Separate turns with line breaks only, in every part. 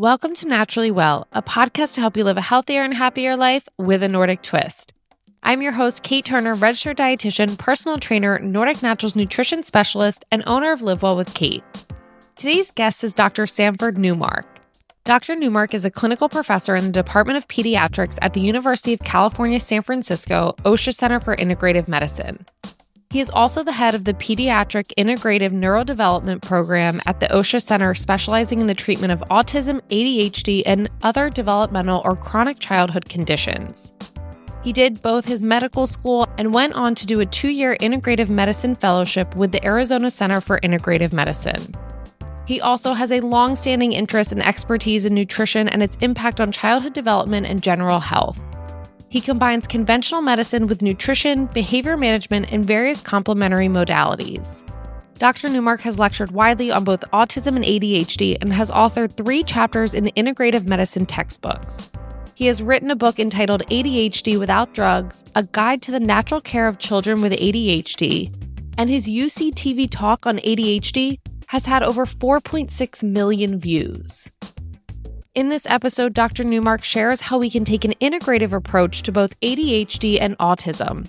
Welcome to Naturally Well, a podcast to help you live a healthier and happier life with a Nordic twist. I'm your host, Kate Turner, registered dietitian, personal trainer, Nordic Naturals nutrition specialist, and owner of Live Well with Kate. Today's guest is Dr. Sanford Newmark. Dr. Newmark is a clinical professor in the Department of Pediatrics at the University of California, San Francisco, Osher Center for Integrative Medicine. He is also the head of the Pediatric Integrative Neurodevelopment Program at the Osher Center, specializing in the treatment of autism, ADHD, and other developmental or chronic childhood conditions. He did both his medical school and went on to do a two year integrative medicine fellowship with the Arizona Center for Integrative Medicine. He also has a long standing interest and expertise in nutrition and its impact on childhood development and general health. He combines conventional medicine with nutrition, behavior management, and various complementary modalities. Dr. Newmark has lectured widely on both autism and ADHD and has authored three chapters in integrative medicine textbooks. He has written a book entitled ADHD Without Drugs A Guide to the Natural Care of Children with ADHD, and his UCTV talk on ADHD has had over 4.6 million views. In this episode, Dr. Newmark shares how we can take an integrative approach to both ADHD and autism.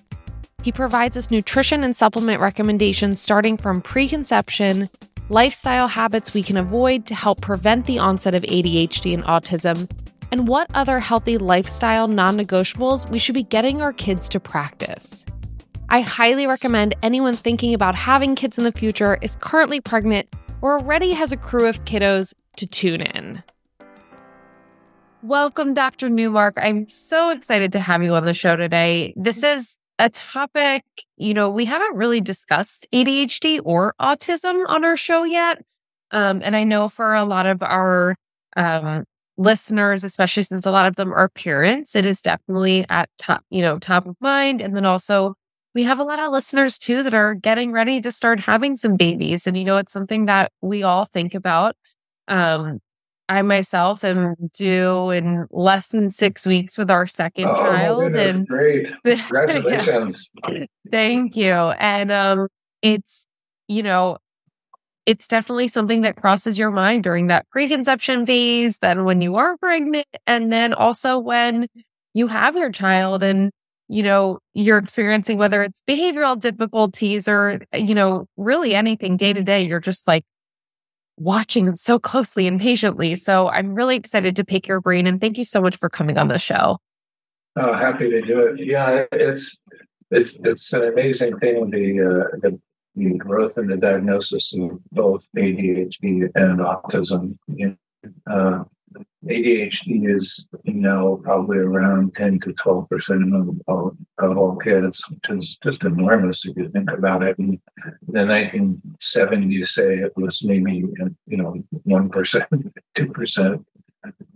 He provides us nutrition and supplement recommendations starting from preconception, lifestyle habits we can avoid to help prevent the onset of ADHD and autism, and what other healthy lifestyle non negotiables we should be getting our kids to practice. I highly recommend anyone thinking about having kids in the future, is currently pregnant, or already has a crew of kiddos to tune in. Welcome, Dr. Newmark. I'm so excited to have you on the show today. This is a topic, you know, we haven't really discussed ADHD or autism on our show yet. Um, and I know for a lot of our um, listeners, especially since a lot of them are parents, it is definitely at top, you know, top of mind. And then also we have a lot of listeners too that are getting ready to start having some babies. And, you know, it's something that we all think about. Um, I myself am due in less than six weeks with our second oh, child.
and great. Congratulations.
yeah. Thank you. And um it's, you know, it's definitely something that crosses your mind during that preconception phase, then when you are pregnant, and then also when you have your child and you know you're experiencing whether it's behavioral difficulties or you know really anything day to day you're just like watching them so closely and patiently. So I'm really excited to pick your brain and thank you so much for coming on the show.
Oh, happy to do it. Yeah, it's it's it's an amazing thing the uh, the, the growth and the diagnosis of both ADHD and autism. Uh, ADHD is you know probably around ten to twelve percent of all, of all kids, which is just enormous if you think about it. In the nineteen seventies, say it was maybe you know one percent, two percent,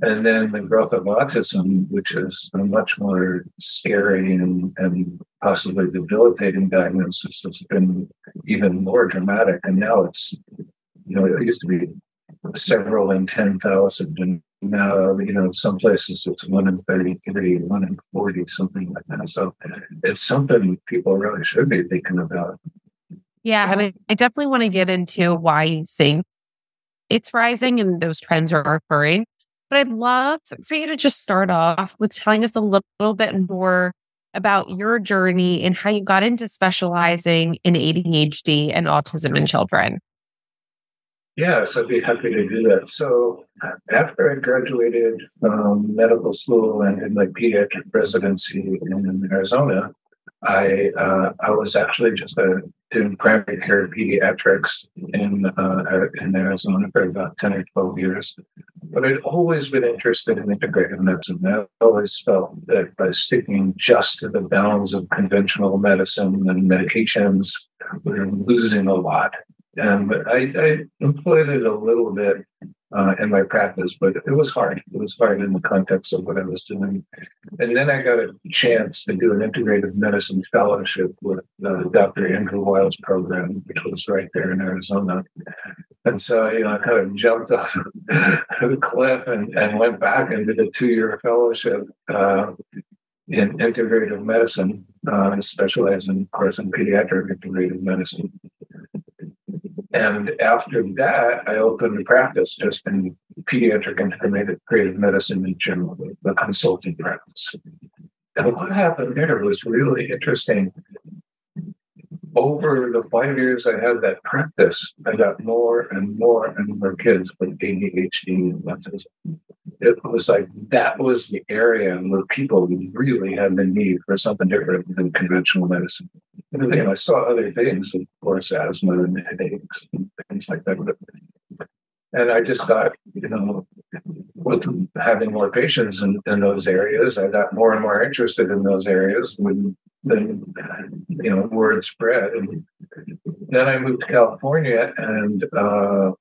and then the growth of autism, which is a much more scary and, and possibly debilitating diagnosis, has been even more dramatic. And now it's you know it used to be several in ten thousand and now, you know, some places it's one in 33, one in 40, something like that. So it's something people really should be thinking about.
Yeah. I I definitely want to get into why you think it's rising and those trends are occurring. But I'd love for you to just start off with telling us a little bit more about your journey and how you got into specializing in ADHD and autism in children.
Yes, I'd be happy to do that. So, after I graduated from medical school and did my pediatric residency in Arizona, I uh, I was actually just uh, doing primary care pediatrics in uh, in Arizona for about ten or twelve years. But I'd always been interested in integrative medicine. I always felt that by sticking just to the bounds of conventional medicine and medications, we we're losing a lot and but I, I employed it a little bit uh, in my practice, but it was hard. It was hard in the context of what I was doing. And then I got a chance to do an integrative medicine fellowship with uh, Dr. Andrew Weil's program, which was right there in Arizona. And so, you know, I kind of jumped off the cliff and, and went back and did a two year fellowship uh, in integrative medicine, uh, specializing, of course, in pediatric integrative medicine. And after that, I opened a practice just in pediatric integrative medicine in general, the consulting practice. And what happened there was really interesting. Over the five years I had that practice, I got more and more and more kids with ADHD and autism. It was like that was the area where people really had the need for something different than conventional medicine. And then I saw other things, of course, asthma and headaches and things like that. And I just got, you know, with having more patients in, in those areas, I got more and more interested in those areas when then you know word spread. And then I moved to California and uh,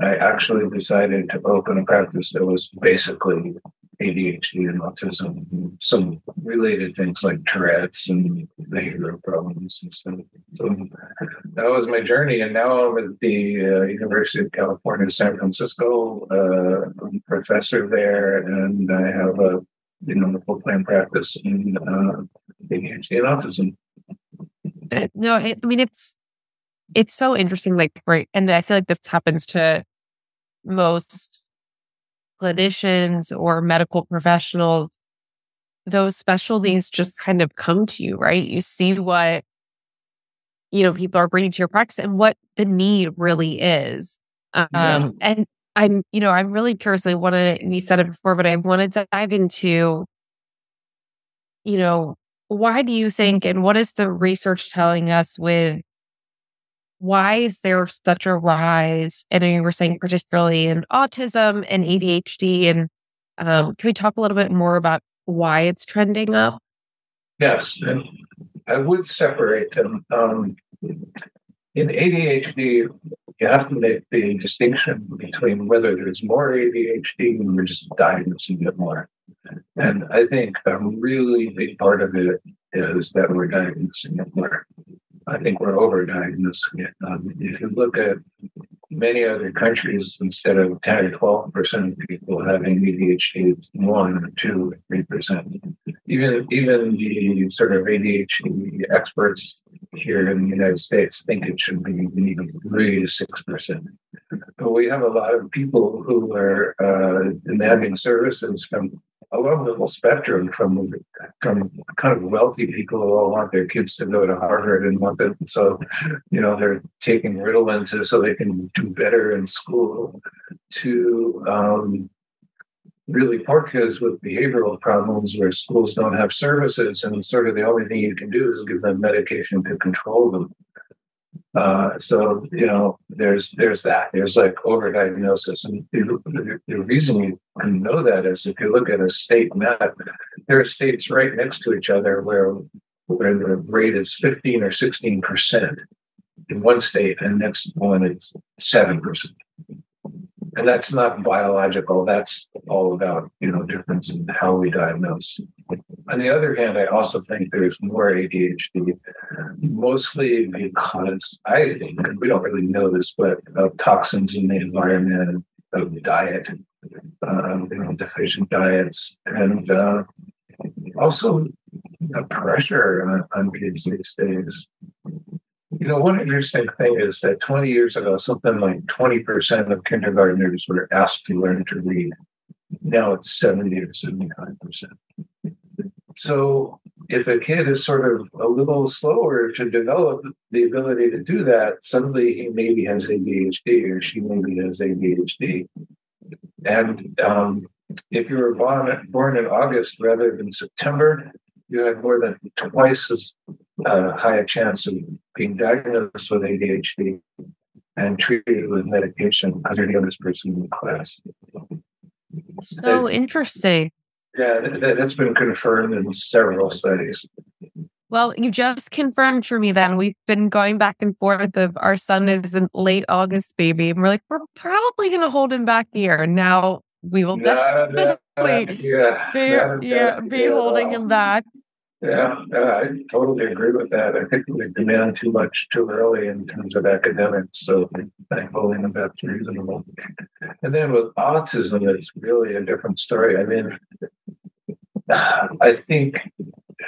I actually decided to open a practice that was basically ADHD and autism, and some related things like Tourette's and behavioral problems and stuff. So that was my journey, and now I'm at the uh, University of California, San Francisco. Uh, I'm a professor there, and I have a you know full time practice in uh, ADHD and autism.
No, I mean it's it's so interesting. Like right, and I feel like this happens to most clinicians or medical professionals, those specialties just kind of come to you, right? You see what, you know, people are bringing to your practice and what the need really is. Um, yeah. And I'm, you know, I'm really curious. I want to, you said it before, but I want to dive into, you know, why do you think and what is the research telling us with why is there such a rise? And you were saying particularly in autism and ADHD. And um, can we talk a little bit more about why it's trending up?
Yes, and I would separate them. Um, in ADHD, you have to make the distinction between whether there's more ADHD and we're just diagnosing it more. And I think a really big part of it is that we're diagnosing it more. I think we're overdiagnosing it. Um, if you look at many other countries, instead of 10 or 12 percent of people having ADHD, it's one or two or three percent. Even even the sort of ADHD experts here in the United States think it should be maybe three to six percent. But we have a lot of people who are uh, demanding services from along the whole spectrum from from kind of wealthy people who all want their kids to go to Harvard and want them so you know they're taking Ritalin to so they can do better in school to um, really poor kids with behavioral problems where schools don't have services and sort of the only thing you can do is give them medication to control them uh, so you know, there's there's that. There's like overdiagnosis, and the, the, reason you can know that is if you look at a state map, there are states right next to each other where where the rate is 15 or 16 percent in one state, and next one it's seven percent and that's not biological that's all about you know difference in how we diagnose. On the other hand i also think there's more adhd mostly because i think we don't really know this but of toxins in the environment of the diet um, you know deficient diets and uh, also the pressure on, on kids these days you know, one interesting thing is that 20 years ago, something like 20% of kindergartners were asked to learn to read. Now it's 70 or 75%. So if a kid is sort of a little slower to develop the ability to do that, suddenly he maybe has ADHD or she maybe has ADHD. And um, if you were born, born in August rather than September, you had more than twice as a chance of being diagnosed with ADHD and treated with medication as the youngest person in the class.
So interesting.
Yeah, that, has been confirmed in several studies.
Well, you just confirmed for me then. We've been going back and forth of our son is a late August baby. And we're like, we're probably going to hold him back here. Now we will definitely yeah, be, yeah, be holding him back.
Yeah, uh, I totally agree with that. I think we demand too much too early in terms of academics. So thankfully, that's reasonable. And then with autism, it's really a different story. I mean, I think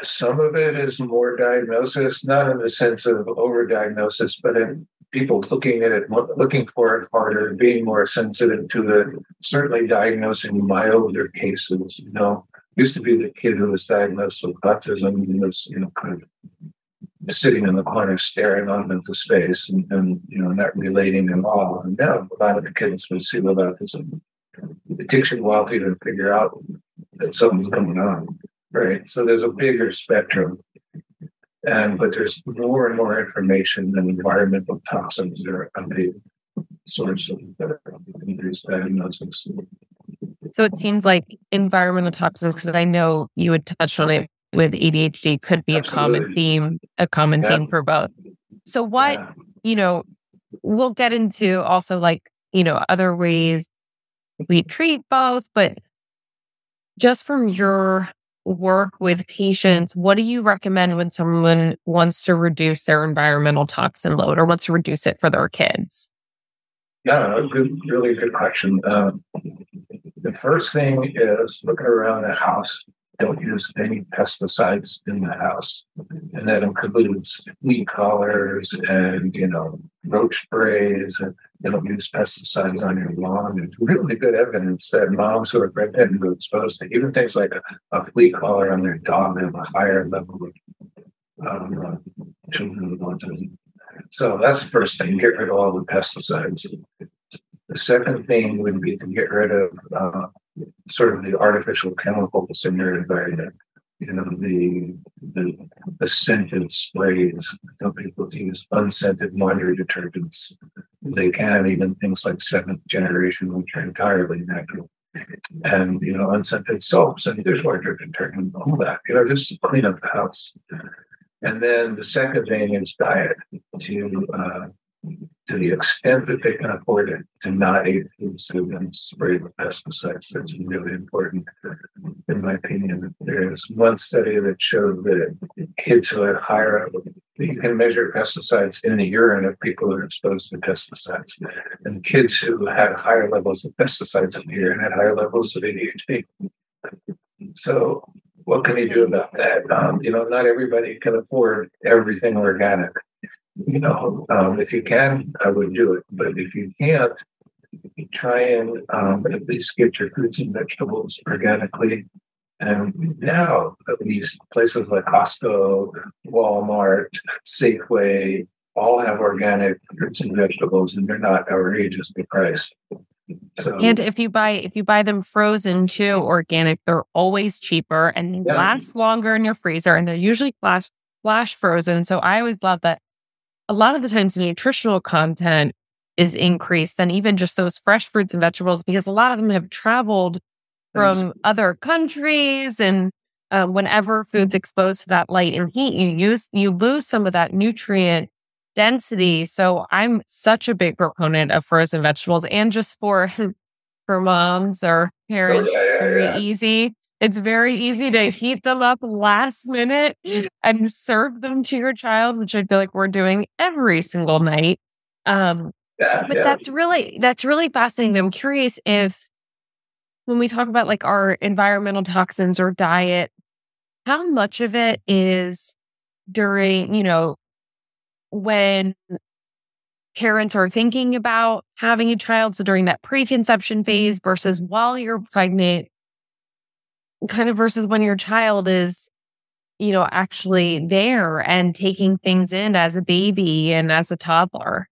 some of it is more diagnosis, not in the sense of overdiagnosis, but in people looking at it, looking for it harder, being more sensitive to it, certainly diagnosing milder cases. You know, used to be the kid who was diagnosed with autism and was, you know, kind of sitting in the corner staring off into space and, and you know, not relating at all. And now a lot of the kids with see with autism, it takes you a while to even figure out that something's going on. Right. So there's a bigger spectrum and but there's more and more information than environmental toxins are a big source of uh, increased diagnosis.
So it seems like environmental toxins, because I know you would touch on it with ADHD, could be Absolutely. a common theme, a common yeah. theme for both. So what, yeah. you know, we'll get into also like, you know, other ways we treat both, but just from your work with patients, what do you recommend when someone wants to reduce their environmental toxin load or wants to reduce it for their kids?
Yeah, good, really good question. Um, the first thing is looking around the house. Don't use any pesticides in the house, and that includes weed collars and you know roach sprays. And don't use pesticides on your lawn. There's really good evidence that moms who are pregnant and exposed to even things like a, a flea collar on their dog have a higher level of um, children with autism. So that's the first thing: get rid of all the pesticides. The second thing would be to get rid of uh, sort of the artificial chemicals in your environment. You know, the the, the scented sprays. Some people use unscented laundry detergents. They can even things like seventh generation, which are entirely natural. And you know, unscented soaps and dishwasher detergent, all that. You know, just clean up the house. And then the second thing is diet. To uh, to the extent that they can afford it, to not eat that have been sprayed with pesticides. That's really important, in my opinion. There's one study that showed that kids who had higher, you can measure pesticides in the urine of people who are exposed to pesticides. And kids who had higher levels of pesticides in the urine had higher levels of ADHD. So, what can you do about that? Um, you know, not everybody can afford everything organic you know, um, if you can, I would do it. But if you can't, try and um, at least get your fruits and vegetables organically. And now, at least places like Costco, Walmart, Safeway, all have organic fruits and vegetables, and they're not outrageously priced.
So, and if you buy if you buy them frozen too, organic, they're always cheaper and yeah. last longer in your freezer, and they're usually flash flash frozen. So I always love that a lot of the times the nutritional content is increased than even just those fresh fruits and vegetables because a lot of them have traveled from other countries and um, whenever food's exposed to that light and heat you use you lose some of that nutrient density. So i'm such a big proponent of frozen vegetables and just for for moms or oh, parents oh, yeah, yeah, very yeah. easy it's very easy to heat them up last minute and serve them to your child, which I feel like we're doing every single night. Um, yeah, but yeah. that's really that's really fascinating. I'm curious if when we talk about like our environmental toxins or diet, how much of it is during, you know, when parents are thinking about having a child. So during that preconception phase versus while you're pregnant kind of versus when your child is you know actually there and taking things in as a baby and as a toddler.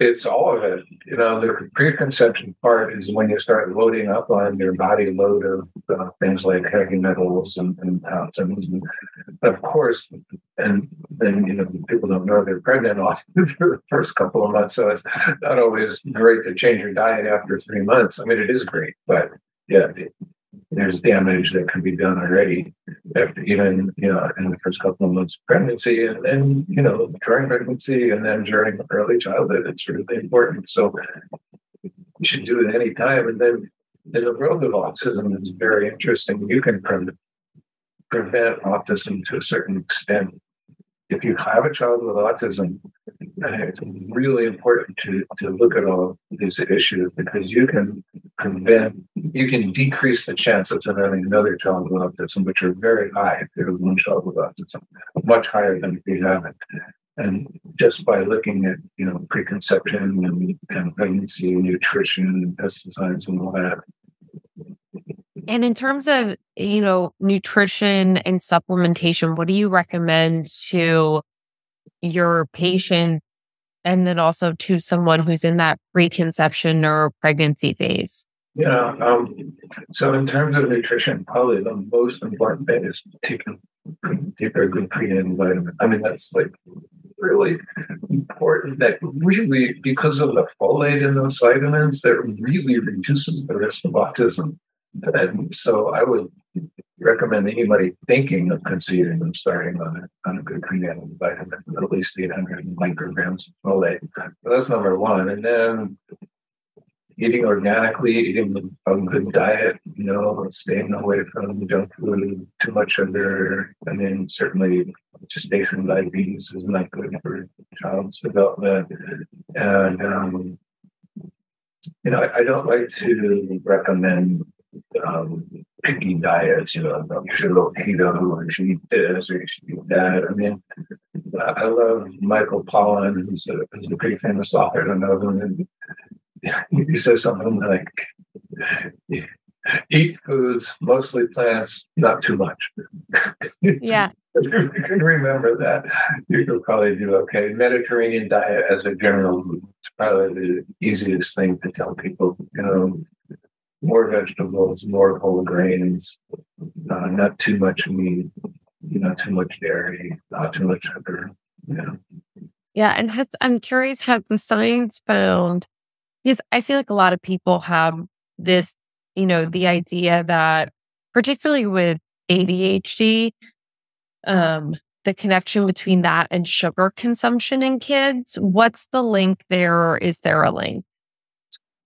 It's all of it. You know the preconception part is when you start loading up on your body load of uh, things like heavy metals and, and toxins and of course and then you know people don't know they're pregnant off the first couple of months so it's not always great to change your diet after three months. I mean it is great but yeah there's damage that can be done already after even you know in the first couple of months of pregnancy and then you know during pregnancy and then during early childhood it's really important. So you should do it any time and then in the world of autism it's very interesting. You can pre- prevent autism to a certain extent if you have a child with autism uh, it's really important to, to look at all these issues because you can prevent, you can decrease the chances of having another child with autism, which are very high if you have one child with autism, much higher than if you haven't. and just by looking at you know preconception and, and pregnancy, nutrition, and pesticides, and all that.
And in terms of you know nutrition and supplementation, what do you recommend to your patient, and then also to someone who's in that preconception or pregnancy phase?
Yeah. Um, so in terms of nutrition, probably the most important thing is taking take a good prenatal vitamin. I mean, that's like really important that really, because of the folate in those vitamins, that really reduces the risk of autism. And so I would recommend anybody thinking of conceiving and starting on a, on a good prenatal vitamin, at least 800 micrograms of folate. So that's number one. And then eating organically, eating a good diet, you know, staying away from junk food, too much sugar. I mean, certainly gestation diabetes is not good for child's development. And, um, you know, I, I, don't like to recommend um, picky diets, you know, you should go keto or you should eat this or you should eat that. I mean, I love Michael Pollan, who's a, who's a pretty famous author. I don't know him. And he says something like, eat foods, mostly plants, not too much.
Yeah.
if you can remember that, you could probably do okay. Mediterranean diet as a general, it's probably the easiest thing to tell people, you know, more vegetables, more whole grains, uh, not too much meat, not too much dairy, not too much sugar. Yeah.
Yeah. And has, I'm curious, has the science found because I feel like a lot of people have this, you know, the idea that, particularly with ADHD, um, the connection between that and sugar consumption in kids. What's the link there, or is there a link?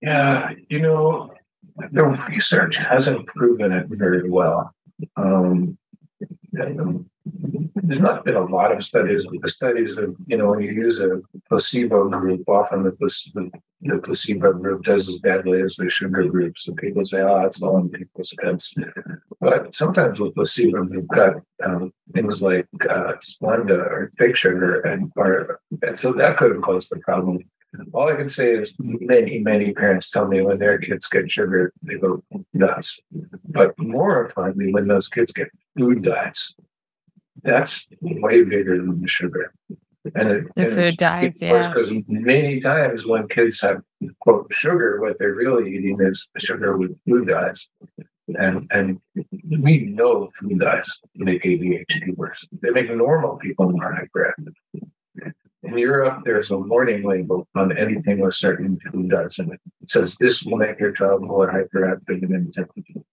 Yeah, you know, the research hasn't proven it very well. Um, there's not been a lot of studies. The studies of, you know, when you use a placebo group, often the, the, the placebo group does as badly as the sugar group. So people say, oh, it's all in people's heads. But sometimes with placebo, you've got um, things like uh, Splenda or fake sugar, and, or, and so that could have caused the problem. All I can say is many, many parents tell me when their kids get sugar, they go nuts. But more importantly, when those kids get food diets, that's way bigger than the sugar.
And it, the food diets, yeah.
Because many times when kids have quote sugar, what they're really eating is sugar with food dyes. And and we know food dyes make ADHD worse. They make normal people more hyperactive. In Europe, there's a warning label on anything with certain food dyes in it. It says this will make your child more hyperactive and intelligent.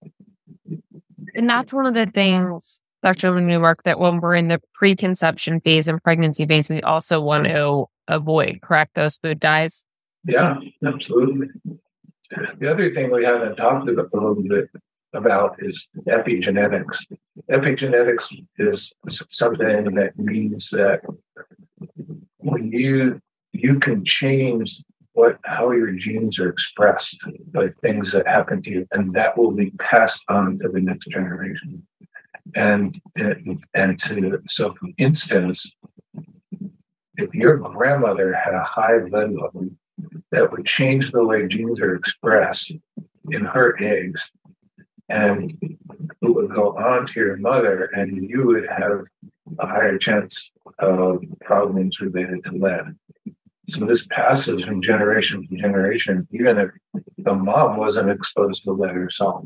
And that's one of the things Dr. Newmark, that when we're in the preconception phase and pregnancy phase, we also want to avoid, correct, those food dyes?
Yeah, absolutely. The other thing we haven't talked about a little bit about is epigenetics. Epigenetics is something that means that when you you can change what how your genes are expressed by things that happen to you, and that will be passed on to the next generation. And and to so for instance if your grandmother had a high blood level that would change the way genes are expressed in her eggs and it would go on to your mother and you would have a higher chance of problems related to lead. So this passes from generation to generation even if the mom wasn't exposed to lead herself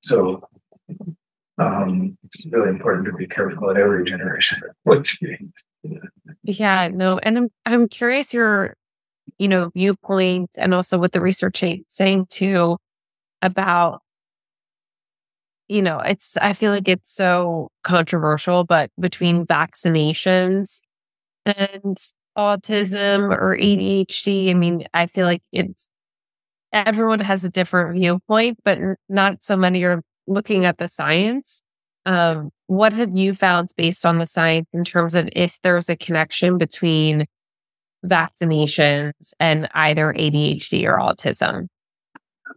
so um, it's really important to be careful at every generation
Yeah, no, and I'm I'm curious your, you know, viewpoint and also what the research saying too about, you know, it's I feel like it's so controversial, but between vaccinations and autism or ADHD, I mean, I feel like it's everyone has a different viewpoint, but not so many are looking at the science. Um, what have you found based on the science in terms of if there's a connection between vaccinations and either ADHD or autism?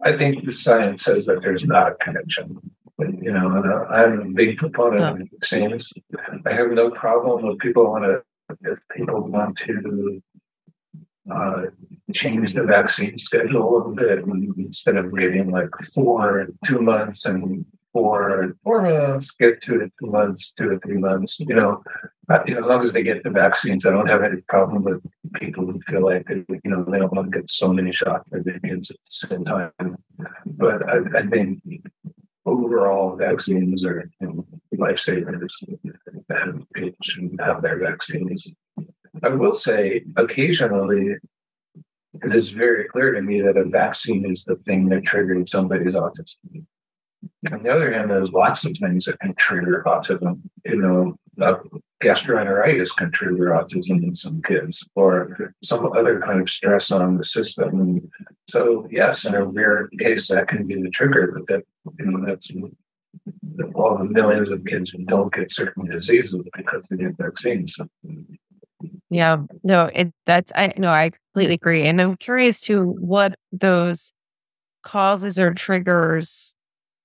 I think the science says that there's not a connection. You know, I'm a big proponent of vaccines. I have no problem with people want to, if people want to uh, change the vaccine schedule a little bit instead of getting like four two months and four four months, get two to two months, two to three months. You know, uh, you know, as long as they get the vaccines, I don't have any problem with people who feel like they, you know they don't want to get so many shots for their kids at the same time. But I, I think overall vaccines are you know, lifesavers and people should have their vaccines. I will say occasionally it is very clear to me that a vaccine is the thing that triggered somebody's autism. On the other hand, there's lots of things that can trigger autism. You know, uh, gastroenteritis can trigger autism in some kids, or some other kind of stress on the system. And so, yes, in a rare case, that can be the trigger, but that you know that's all the millions of kids who don't get certain diseases because they get vaccines.
Yeah, no, it that's I no, I completely agree. And I'm curious to what those causes or triggers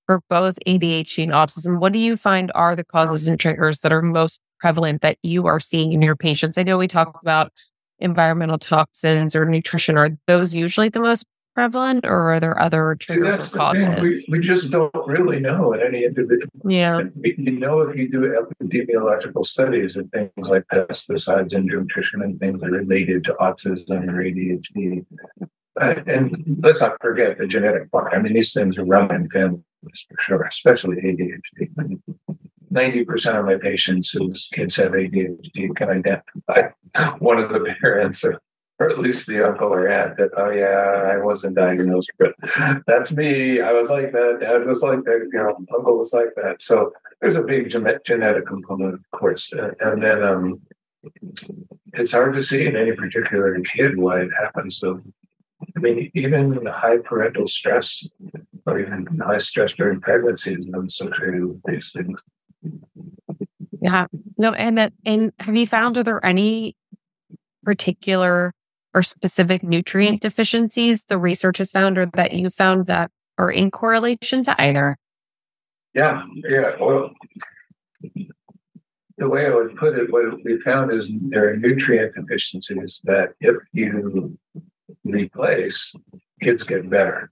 for both ADHD and autism. What do you find are the causes and triggers that are most prevalent that you are seeing in your patients? I know we talked about environmental toxins or nutrition. Are those usually the most prevalent or are there other triggers or causes?
We, we, just don't really know at any individual.
Yeah.
You know, if you do epidemiological studies and things like pesticides and nutrition and things are related to autism or ADHD. And let's not forget the genetic part. I mean, these things are running in families for sure, especially ADHD. 90% of my patients whose kids have ADHD can identify one of the parents or or at least the uncle or aunt that, oh yeah, I wasn't diagnosed, but that's me. I was like that. Dad was like that. You know, uncle was like that. So there's a big genetic component, of course. And then um, it's hard to see in any particular kid why it happens. So, I mean, even high parental stress or even high stress during pregnancy is associated with these things.
Yeah. No, and that, and have you found, are there any particular or specific nutrient deficiencies the research has found or that you found that are in correlation to either?
Yeah, yeah. Well, the way I would put it, what we found is there are nutrient deficiencies that if you replace, kids get better.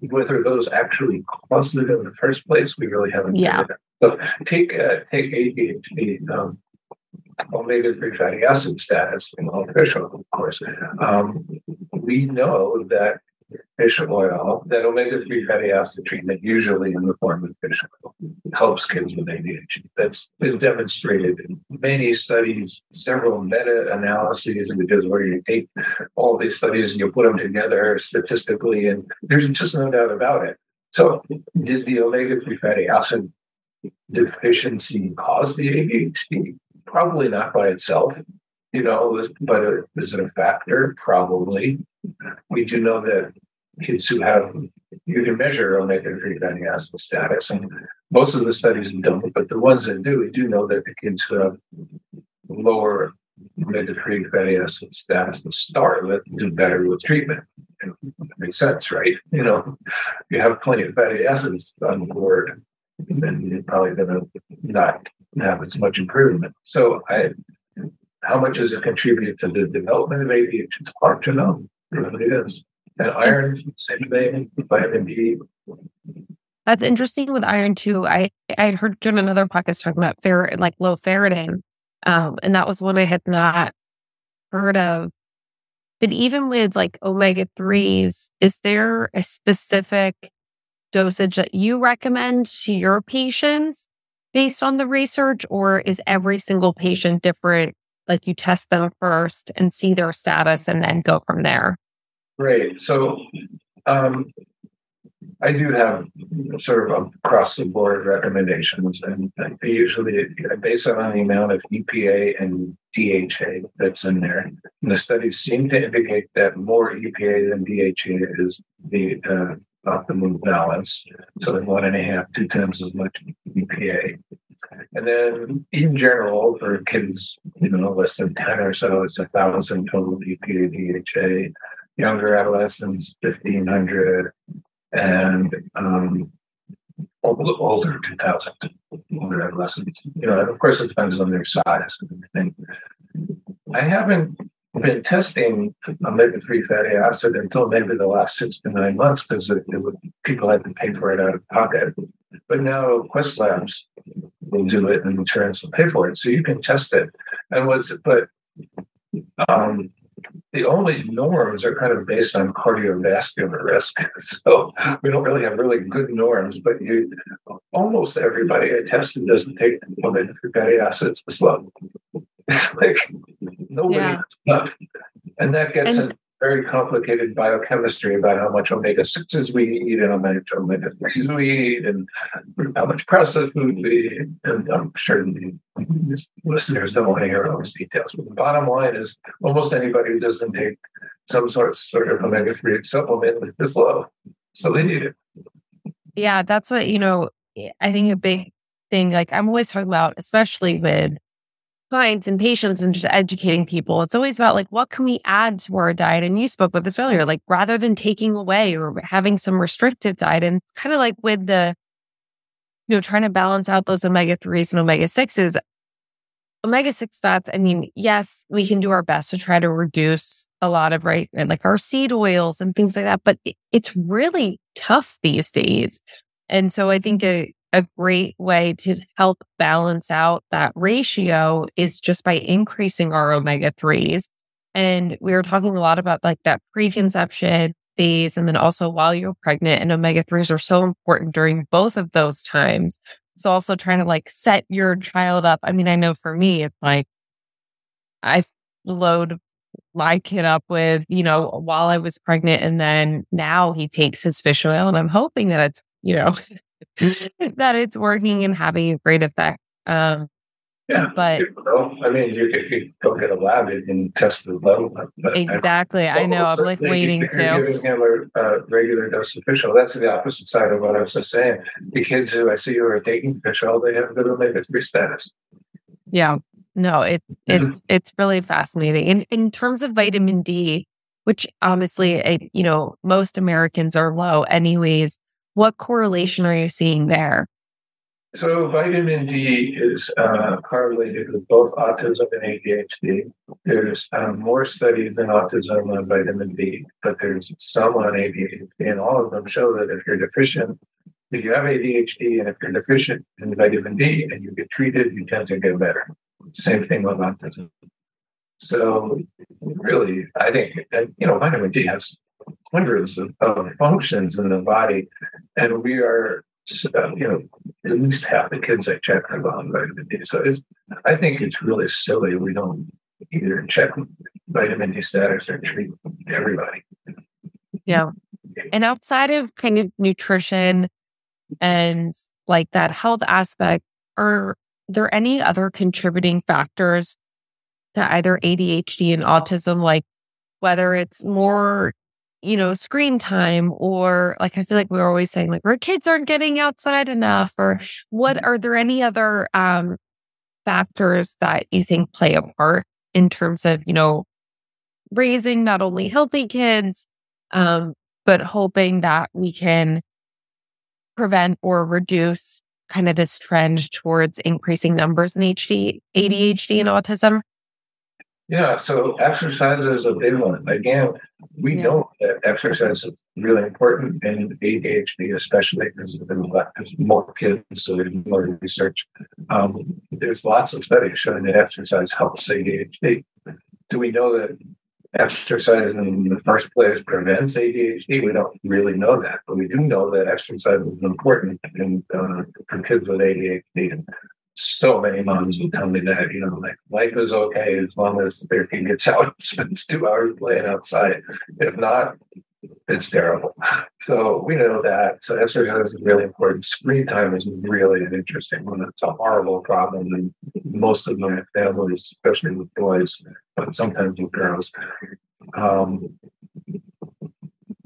Whether those actually caused it in the first place, we really haven't.
Yeah.
So take uh, take ADHD. Um, omega 3 fatty acid status in all fish oil, of course. Um, we know that fish oil, that omega 3 fatty acid treatment, usually in the form of fish oil, helps kids with ADHD. That's been demonstrated in many studies, several meta analyses, is where you take all these studies and you put them together statistically, and there's just no doubt about it. So, did the omega 3 fatty acid deficiency cause the ADHD? Probably not by itself, you know, but is it a factor? Probably. We do know that kids who have, you can measure omega 3 fatty acid status, and most of the studies don't, but the ones that do, we do know that the kids who have lower omega 3 fatty acid status to start with do better with treatment. It makes sense, right? You know, you have plenty of fatty acids on board, then you're probably going to not have as much improvement. So, I, how much does it contribute to the development of ADHD? It's hard to know. It really is. And iron, same thing. Vitamin D.
That's interesting with iron too. I I heard doing another podcast talking about ferret, like low ferritin, um, and that was one I had not heard of. But even with like omega threes, is there a specific dosage that you recommend to your patients based on the research, or is every single patient different? Like you test them first and see their status and then go from there?
Great. So um, I do have sort of across the board recommendations, and I usually based on the amount of EPA and DHA that's in there. And the studies seem to indicate that more EPA than DHA is the uh, balance. So one and a half, two times as much EPA. And then in general, for kids, you know, less than 10 or so, it's a thousand total EPA, DHA. Younger adolescents, 1500. And um, older 2000, older adolescents. You know, of course, it depends on their size and everything. I haven't been testing omega 3 fatty acid until maybe the last six to nine months because people had to pay for it out of pocket. But now Quest Labs will do it and insurance will pay for it. So you can test it. And what's, but um, the only norms are kind of based on cardiovascular risk. So we don't really have really good norms, but you almost everybody I tested doesn't take 3 fatty acids as well. It's like nobody yeah. And that gets and, very complicated biochemistry about how much omega 6s we eat and how much omega 3s we eat and how much processed food we eat. And I'm sure the listeners don't want to hear all those details. But the bottom line is almost anybody who doesn't take some sort of, sort of omega 3 supplement is low. So they need it.
Yeah, that's what, you know, I think a big thing, like I'm always talking about, especially with clients and patients and just educating people. It's always about like, what can we add to our diet? And you spoke with this earlier, like rather than taking away or having some restrictive diet. And it's kind of like with the, you know, trying to balance out those omega 3s and omega 6s. Omega 6 fats, I mean, yes, we can do our best to try to reduce a lot of, right, like our seed oils and things like that, but it's really tough these days. And so I think to a great way to help balance out that ratio is just by increasing our omega 3s. And we were talking a lot about like that preconception phase and then also while you're pregnant and omega 3s are so important during both of those times. So also trying to like set your child up. I mean, I know for me, it's like I load my kid up with, you know, while I was pregnant and then now he takes his fish oil and I'm hoping that it's, you know, that it's working and having a great effect. Um,
yeah,
but
I mean, you could go get a lab and test the level.
Exactly, I, I know. I'm like waiting to.
Giving him a, a, regular dose of fish oil. That's the opposite side of what I was just saying. The kids who I see who are taking fish oil, they have good omega three status.
Yeah, no, it, mm-hmm. it's it's really fascinating. In in terms of vitamin D, which obviously, you know, most Americans are low, anyways. What correlation are you seeing there?
So, vitamin D is uh, correlated with both autism and ADHD. There's um, more studies than autism on vitamin D, but there's some on ADHD, and all of them show that if you're deficient, if you have ADHD and if you're deficient in vitamin D and you get treated, you tend to get better. Same thing with autism. So, really, I think that, you know, vitamin D has hundreds of, functions in the body, and we are uh, you know, at least half the kids I check are vitamin D. So it's, I think it's really silly we don't either check vitamin D status or treat everybody.
Yeah. And outside of kind of nutrition and like that health aspect, are there any other contributing factors to either ADHD and autism, like whether it's more you know, screen time or like I feel like we are always saying like our kids aren't getting outside enough or what mm-hmm. are there any other um factors that you think play a part in terms of, you know, raising not only healthy kids um but hoping that we can prevent or reduce kind of this trend towards increasing numbers in HD, ADHD and autism?
Yeah, so exercise is a big one. Again, we yeah. know that exercise is really important in ADHD, especially because there's more kids, so there's more research. Um, there's lots of studies showing that exercise helps ADHD. Do we know that exercise in the first place prevents ADHD? We don't really know that, but we do know that exercise is important in, uh, for kids with ADHD so many moms will tell me that, you know, like life is okay as long as their kid gets out and spends two hours playing outside. If not, it's terrible. So we know that. So exercise is really important. Screen time is really an interesting one. It's a horrible problem in most of my families, especially with boys, but sometimes with girls. Um,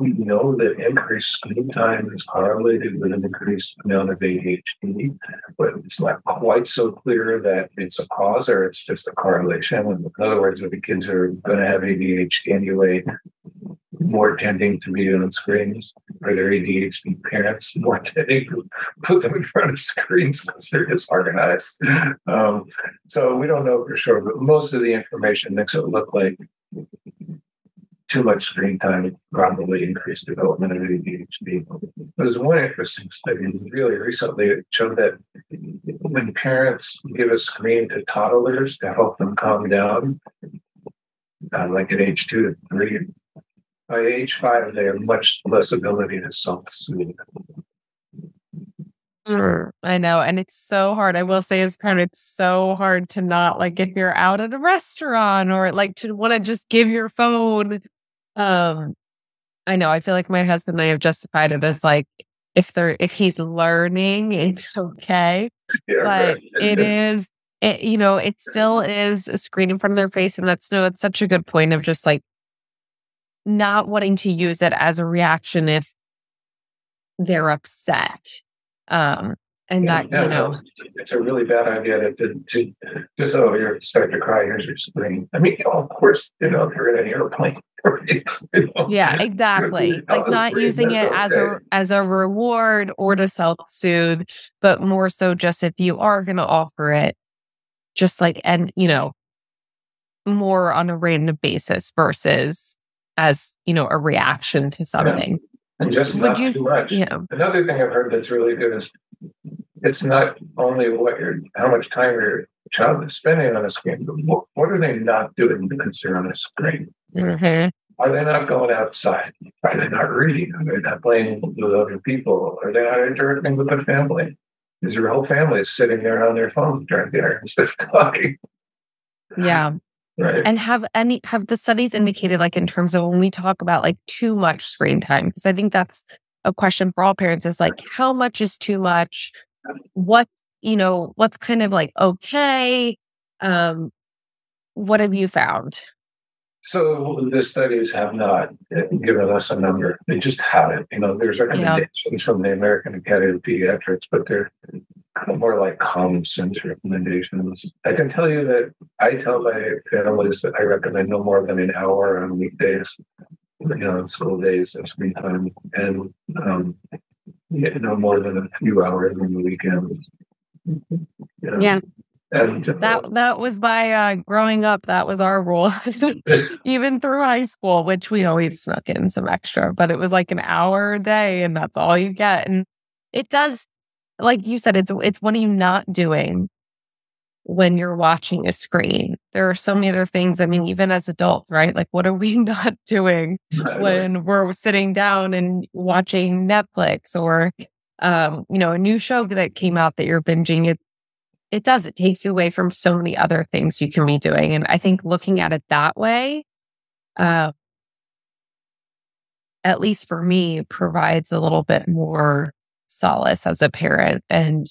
we know that increased screen time is correlated with an increased amount of ADHD, but it's not quite so clear that it's a cause or it's just a correlation. In other words, if the kids are going to have ADHD anyway, more tending to be on screens. or their ADHD parents more tending to put them in front of screens because they're disorganized. Um, so we don't know for sure, but most of the information makes it look like too much screen time probably increased development of ADHD. There's one interesting study really recently that showed that when parents give a screen to toddlers to help them calm down, uh, like at age two to three, by age five, they have much less ability to self soothe.
Mm, I know. And it's so hard. I will say, as parent, it's so hard to not like if you're out at a restaurant or like to want to just give your phone um, I know. I feel like my husband and I have justified it as like if they're if he's learning, it's okay. Yeah, but right. it is it, you know, it still is a screen in front of their face. And that's no, it's such a good point of just like not wanting to use it as a reaction if they're upset. Um, and yeah, that yeah, you know
it's a really bad idea to, to, to just oh you're starting to cry here's your screen i mean of course you know if you're in an airplane
you know, yeah exactly like not using it okay. as a as a reward or to self-soothe but more so just if you are going to offer it just like and you know more on a random basis versus as you know a reaction to something yeah.
and just Would you, too much. Yeah. Another thing I've heard that's really good is it's not only what you're, how much time your child is spending on a screen, but what, what are they not doing because they're on a screen? Mm-hmm. Are they not going outside? Are they not reading? Are they not playing with other people? Are they not interacting with their family? Is your whole family sitting there on their phone during dinner instead of talking?
Yeah. Right. And have any have the studies indicated like in terms of when we talk about like too much screen time? Because I think that's a question for all parents is like how much is too much? What you know, what's kind of like okay? Um, what have you found?
So the studies have not given us a number. They just haven't. You know, there's recommendations yeah. from the American Academy of Pediatrics, but they're more like common sense recommendations. I can tell you that I tell my families that I recommend no more than an hour on weekdays, you know, on school days of screen time, and um, no more than a few hours on the weekends.
You know? Yeah. And, uh, that that was by uh, growing up. That was our rule, even through high school, which we always snuck in some extra. But it was like an hour a day, and that's all you get. And it does, like you said, it's it's what are you not doing when you're watching a screen? There are so many other things. I mean, even as adults, right? Like, what are we not doing when we're sitting down and watching Netflix or um, you know, a new show that came out that you're binging? It it does. It takes you away from so many other things you can be doing. And I think looking at it that way, uh, at least for me, provides a little bit more solace as a parent and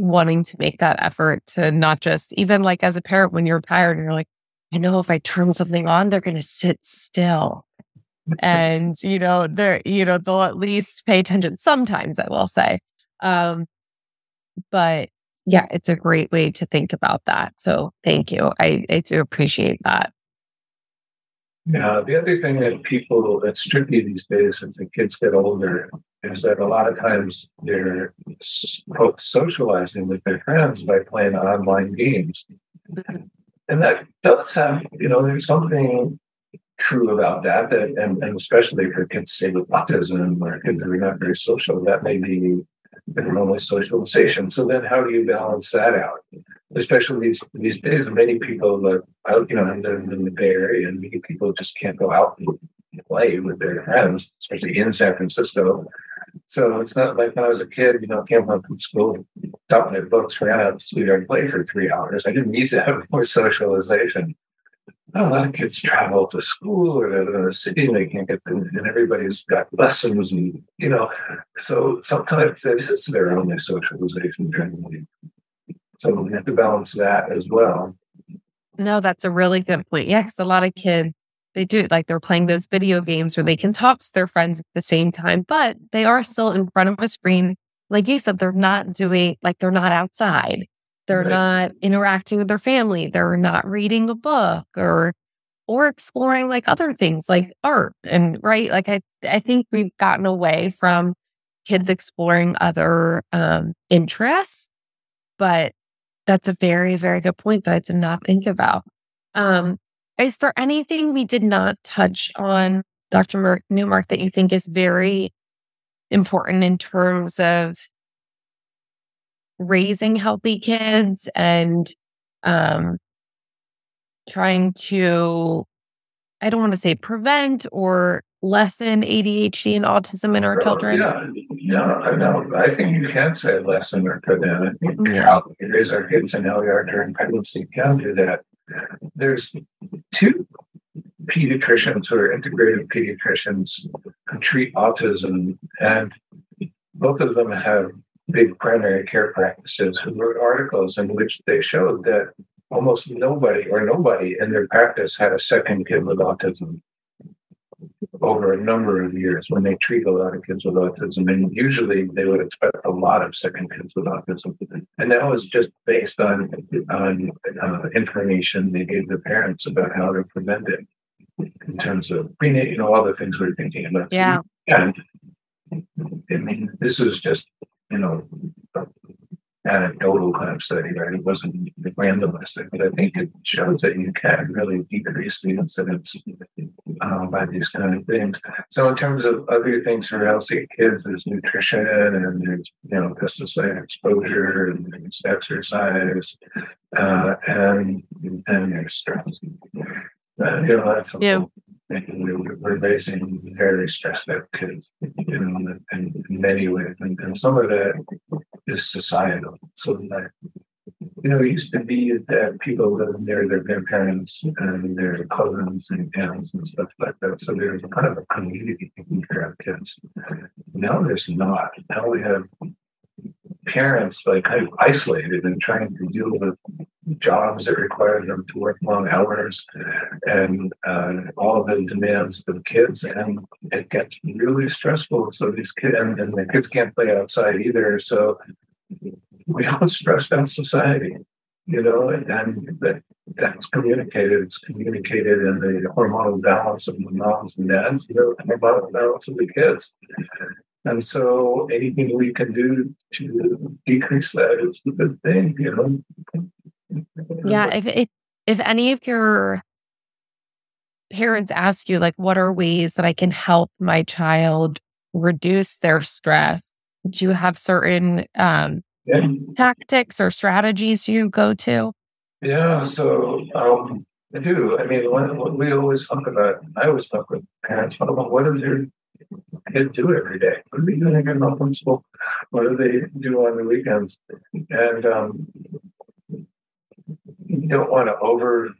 wanting to make that effort to not just even like as a parent when you're tired and you're like, I know if I turn something on, they're going to sit still. and, you know, they're, you know, they'll at least pay attention sometimes, I will say. Um, but yeah, it's a great way to think about that. So thank you. I, I do appreciate that.
Yeah, the other thing that people that's tricky these days as the kids get older is that a lot of times they're quote socializing with their friends by playing online games. And that does have, you know, there's something true about that, that and, and especially for kids say with autism or kids who are not very social, that may be and only socialization. So then, how do you balance that out? Especially these these days, many people are out. You know, I'm in the Bay Area, and many people just can't go out and play with their friends, especially in San Francisco. So it's not like when I was a kid, you know, came home from school, dumped my books, ran out to the and played for three hours. I didn't need to have more socialization a lot of kids travel to school or to the city and they can't get them, and everybody's got lessons and you know, so sometimes it is their only socialization generally. So we have to balance that as well.
No, that's a really good point. Yeah, because a lot of kids they do like they're playing those video games where they can talk to their friends at the same time, but they are still in front of a screen. Like you said, they're not doing like they're not outside. They're right. not interacting with their family. They're not reading a book or or exploring like other things like art and right. Like I, I think we've gotten away from kids exploring other um, interests, but that's a very, very good point that I did not think about. Um, is there anything we did not touch on, Dr. Newmark, that you think is very important in terms of raising healthy kids and um, trying to, I don't want to say prevent or lessen ADHD and autism in our children?
Yeah, yeah, I know. I think you can say lessen or prevent it. Yeah. Raise our kids in LER during pregnancy can do that. There's two pediatricians who are integrated pediatricians who treat autism, and both of them have big primary care practices who wrote articles in which they showed that almost nobody or nobody in their practice had a second kid with autism over a number of years when they treat a lot of kids with autism. And usually they would expect a lot of second kids with autism. And that was just based on, on uh, information they gave the parents about how to prevent it in terms of prenatal, you know, all the things we're thinking about.
Yeah.
And I mean, this is just, you know, anecdotal kind of study, right? It wasn't randomized, but I think it shows that you can really decrease the incidence uh, by these kind of things. So, in terms of other things for healthy kids, there's nutrition and there's you know pesticide exposure and there's exercise uh, and and there's stress. Uh, you know, that's yeah. We're raising very stressed out kids, you know, in, in many ways, and, and some of that is societal. So that you know, it used to be that people live near their grandparents and their cousins and aunts and stuff like that. So there's kind of a community taking care of kids. Now there's not. Now we have parents like kind of isolated and trying to deal with jobs that require them to work long hours and uh, all the demands of kids and it gets really stressful so these kids and, and the kids can't play outside either so we have a stressed out society you know and, and that that's communicated it's communicated in the hormonal balance of the moms and dads you know the hormonal balance of the kids and so anything we can do to decrease that is a good thing, you know.
Yeah, if if, if any of your parents ask you like what are ways that I can help my child reduce their stress, do you have certain um, yeah. tactics or strategies you go to?
Yeah, so um, I do. I mean, when, we always talk about, I always talk with parents about what is your kid do every day? What are they doing getting home from school? What do they do on the weekends? And um, you don't want to over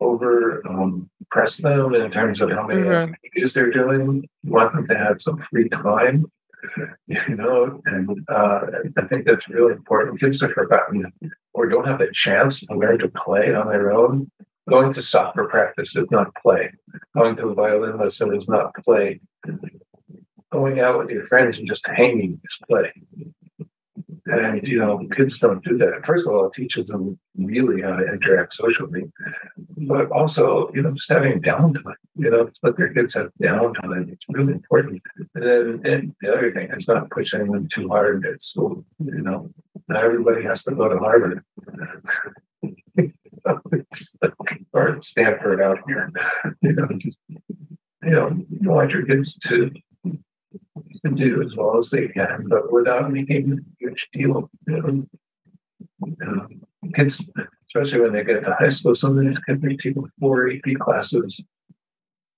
over um, press them in terms of how many mm-hmm. activities they're doing. You want them to have some free time, you know. And uh, I think that's really important. Kids have forgotten or don't have the chance to learn to play on their own. Going to soccer practice is not play. Going to a violin lesson is not play. Going out with your friends and just hanging is play. And you know, kids don't do that. First of all, it teaches them really how to interact socially, but also, you know, just having downtime. You know, let their kids have downtime. It's really important. And then and the other thing is not pushing them too hard at school. You know, not everybody has to go to Harvard. or Stanford out here. You know, just you know, you want your kids to to do as well as they can, but without making deal. You know, um, um, kids, especially when they get to high school, some of these kids taking four AP classes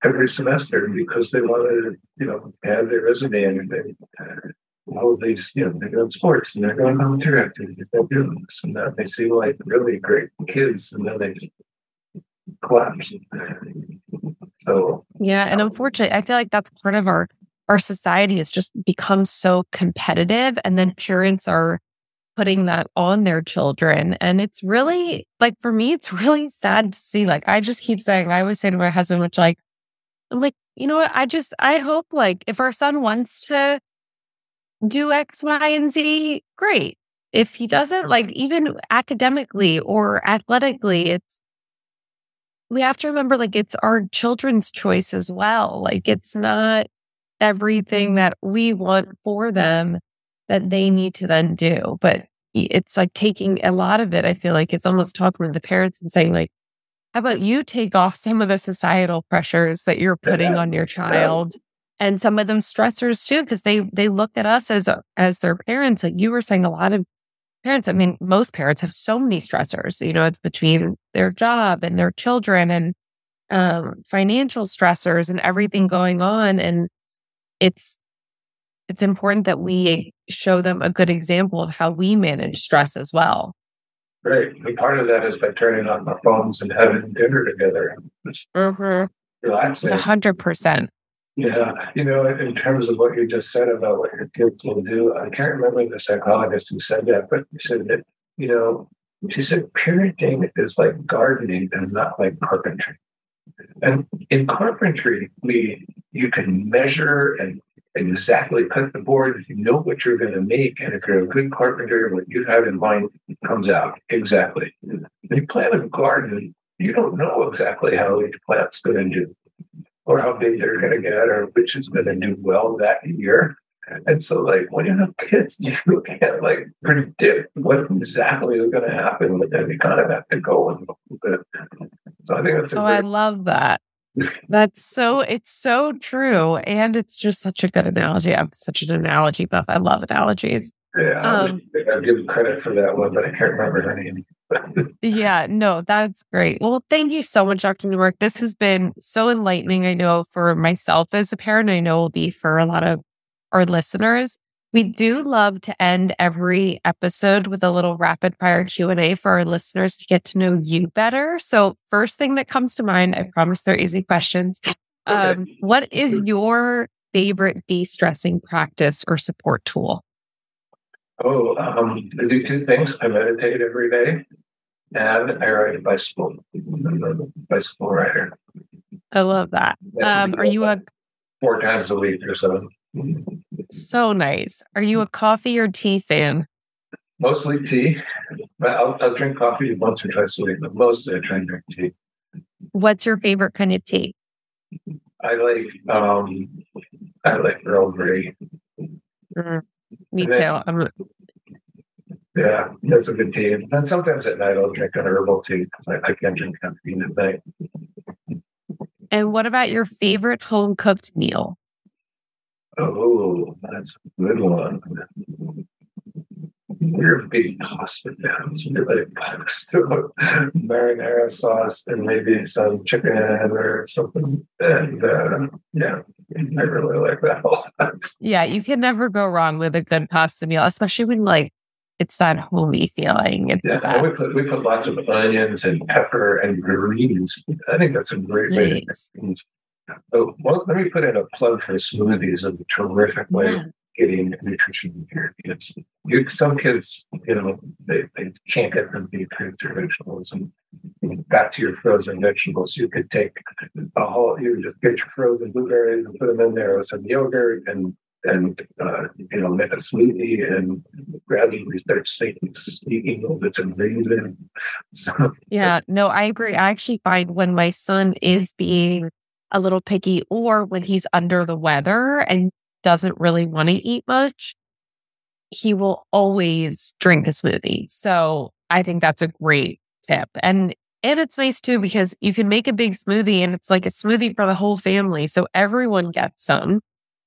every semester because they want to, you know, have their resume and they, uh, all of these, you know, they're doing sports and they're going volunteer activities, they're doing this and that. They seem like really great kids, and then they collapse. So
yeah, and um, unfortunately, I feel like that's part of our our society has just become so competitive, and then parents are putting that on their children, and it's really like for me, it's really sad to see. Like I just keep saying, I always say to my husband, which like I'm like, you know what? I just I hope like if our son wants to do X, Y, and Z, great. If he doesn't, like even academically or athletically, it's we have to remember like it's our children's choice as well. Like it's not everything that we want for them that they need to then do. But it's like taking a lot of it. I feel like it's almost talking to the parents and saying, like, how about you take off some of the societal pressures that you're putting on your child and some of them stressors too, because they they look at us as as their parents. Like you were saying, a lot of parents, I mean, most parents have so many stressors. You know, it's between their job and their children and um, financial stressors and everything going on. And it's it's important that we show them a good example of how we manage stress as well.
Right. And part of that is by turning on our phones and having dinner together.
Mm-hmm.
Relaxing.
A hundred percent.
Yeah, you know, in terms of what you just said about what your kids will do, I can't remember the psychologist who said that, but she said that, you know, she said parenting is like gardening and not like carpentry. And in carpentry, we you can measure and exactly cut the board. You know what you're going to make, and if you're a good carpenter, what you have in mind comes out exactly. When you plant a garden, you don't know exactly how each plant's going to do or how big they're going to get or which is going to do well that year. And so, like, when you have kids, you can't like predict what exactly is going to happen, but then you kind of have to go and So I think that's.
oh, I love that. That's so. It's so true, and it's just such a good analogy. I'm such an analogy buff. I love analogies.
Yeah, um, I give credit for that one, but I can't remember her name.
yeah, no, that's great. Well, thank you so much, Dr. Newmark. This has been so enlightening. I know for myself as a parent, I know will be for a lot of our listeners. We do love to end every episode with a little rapid fire Q&A for our listeners to get to know you better. So, first thing that comes to mind, I promise they're easy questions. Um, what is your favorite de-stressing practice or support tool?
Oh, um, I do two things. I meditate every day and I ride a bicycle. Bicycle rider.
I love that. Um, are you a
four times a week or so?
So nice. Are you a coffee or tea fan?
Mostly tea, but I'll, I'll drink coffee once or twice a week. But mostly I try and drink tea.
What's your favorite kind of tea?
I like um, I like Earl Grey.
Mm, me and too. Then, I'm
yeah, that's a good tea. And sometimes at night I'll drink an herbal tea because I, I can't drink caffeine at night.
And what about your favorite home cooked meal?
Oh, that's a good one. We're big pasta fans. We like pasta, marinara sauce, and maybe some chicken or something. And uh, yeah, I really like that a lot.
Yeah, you can never go wrong with a good pasta meal, especially when like it's that homey feeling. It's
yeah, we put, we put lots of onions and pepper and greens. I think that's a great way to well, let me put in a plug for smoothies. as A terrific way yeah. of getting nutrition in your kids. You, some kids, you know, they, they can't get them beet fruits or vegetables. And back to your frozen vegetables, you could take a whole, you just get your frozen blueberries and put them in there with some yogurt and and uh, you know make a smoothie and gradually start sneaking sneaking little bits of in.
So, yeah, no, I agree. I actually find when my son is being a little picky or when he's under the weather and doesn't really want to eat much, he will always drink a smoothie. So I think that's a great tip. And and it's nice too because you can make a big smoothie and it's like a smoothie for the whole family. So everyone gets some.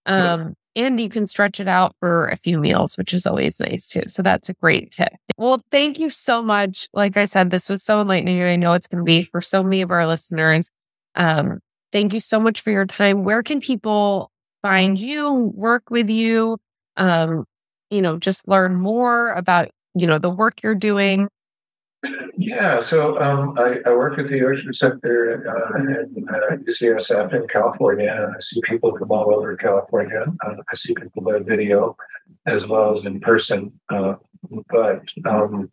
Um, and you can stretch it out for a few meals, which is always nice too. So that's a great tip. Well, thank you so much. Like I said, this was so enlightening. I know it's going to be for so many of our listeners. Um, thank you so much for your time. Where can people find you, work with you, um, you know, just learn more about, you know, the work you're doing?
Yeah, so um, I, I, work at the Osher Center uh, at uh, UCSF in California. I see people from all over California. Uh, I see people by video as well as in person. Uh, but um,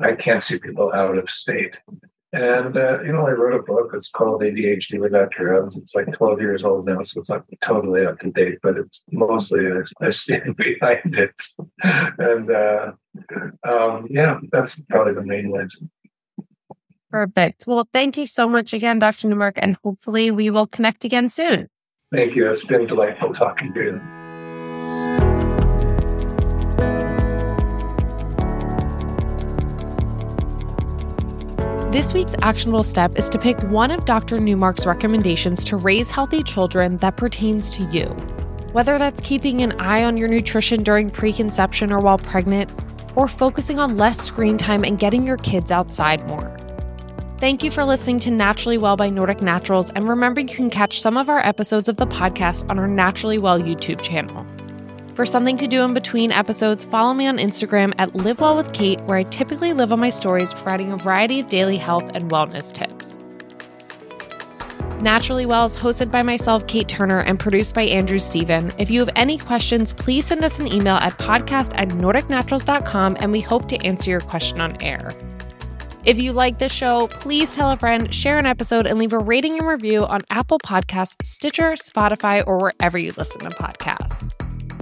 I can't see people out of state. And uh, you know, I wrote a book. It's called ADHD Without Drugs. It's like 12 years old now, so it's not totally up to date, but it's mostly I stand behind it. and uh, um, yeah, that's probably the main ones.
Perfect. Well, thank you so much again, Dr. Newmark, and hopefully we will connect again soon.
Thank you. It's been delightful talking to you.
This week's actionable step is to pick one of Dr. Newmark's recommendations to raise healthy children that pertains to you. Whether that's keeping an eye on your nutrition during preconception or while pregnant, or focusing on less screen time and getting your kids outside more. Thank you for listening to Naturally Well by Nordic Naturals, and remember you can catch some of our episodes of the podcast on our Naturally Well YouTube channel. For something to do in between episodes, follow me on Instagram at Live Well with Kate, where I typically live on my stories providing a variety of daily health and wellness tips. Naturally Well is hosted by myself, Kate Turner, and produced by Andrew Steven. If you have any questions, please send us an email at podcast at nordicnaturals.com and we hope to answer your question on air. If you like this show, please tell a friend, share an episode, and leave a rating and review on Apple Podcasts, Stitcher, Spotify, or wherever you listen to podcasts.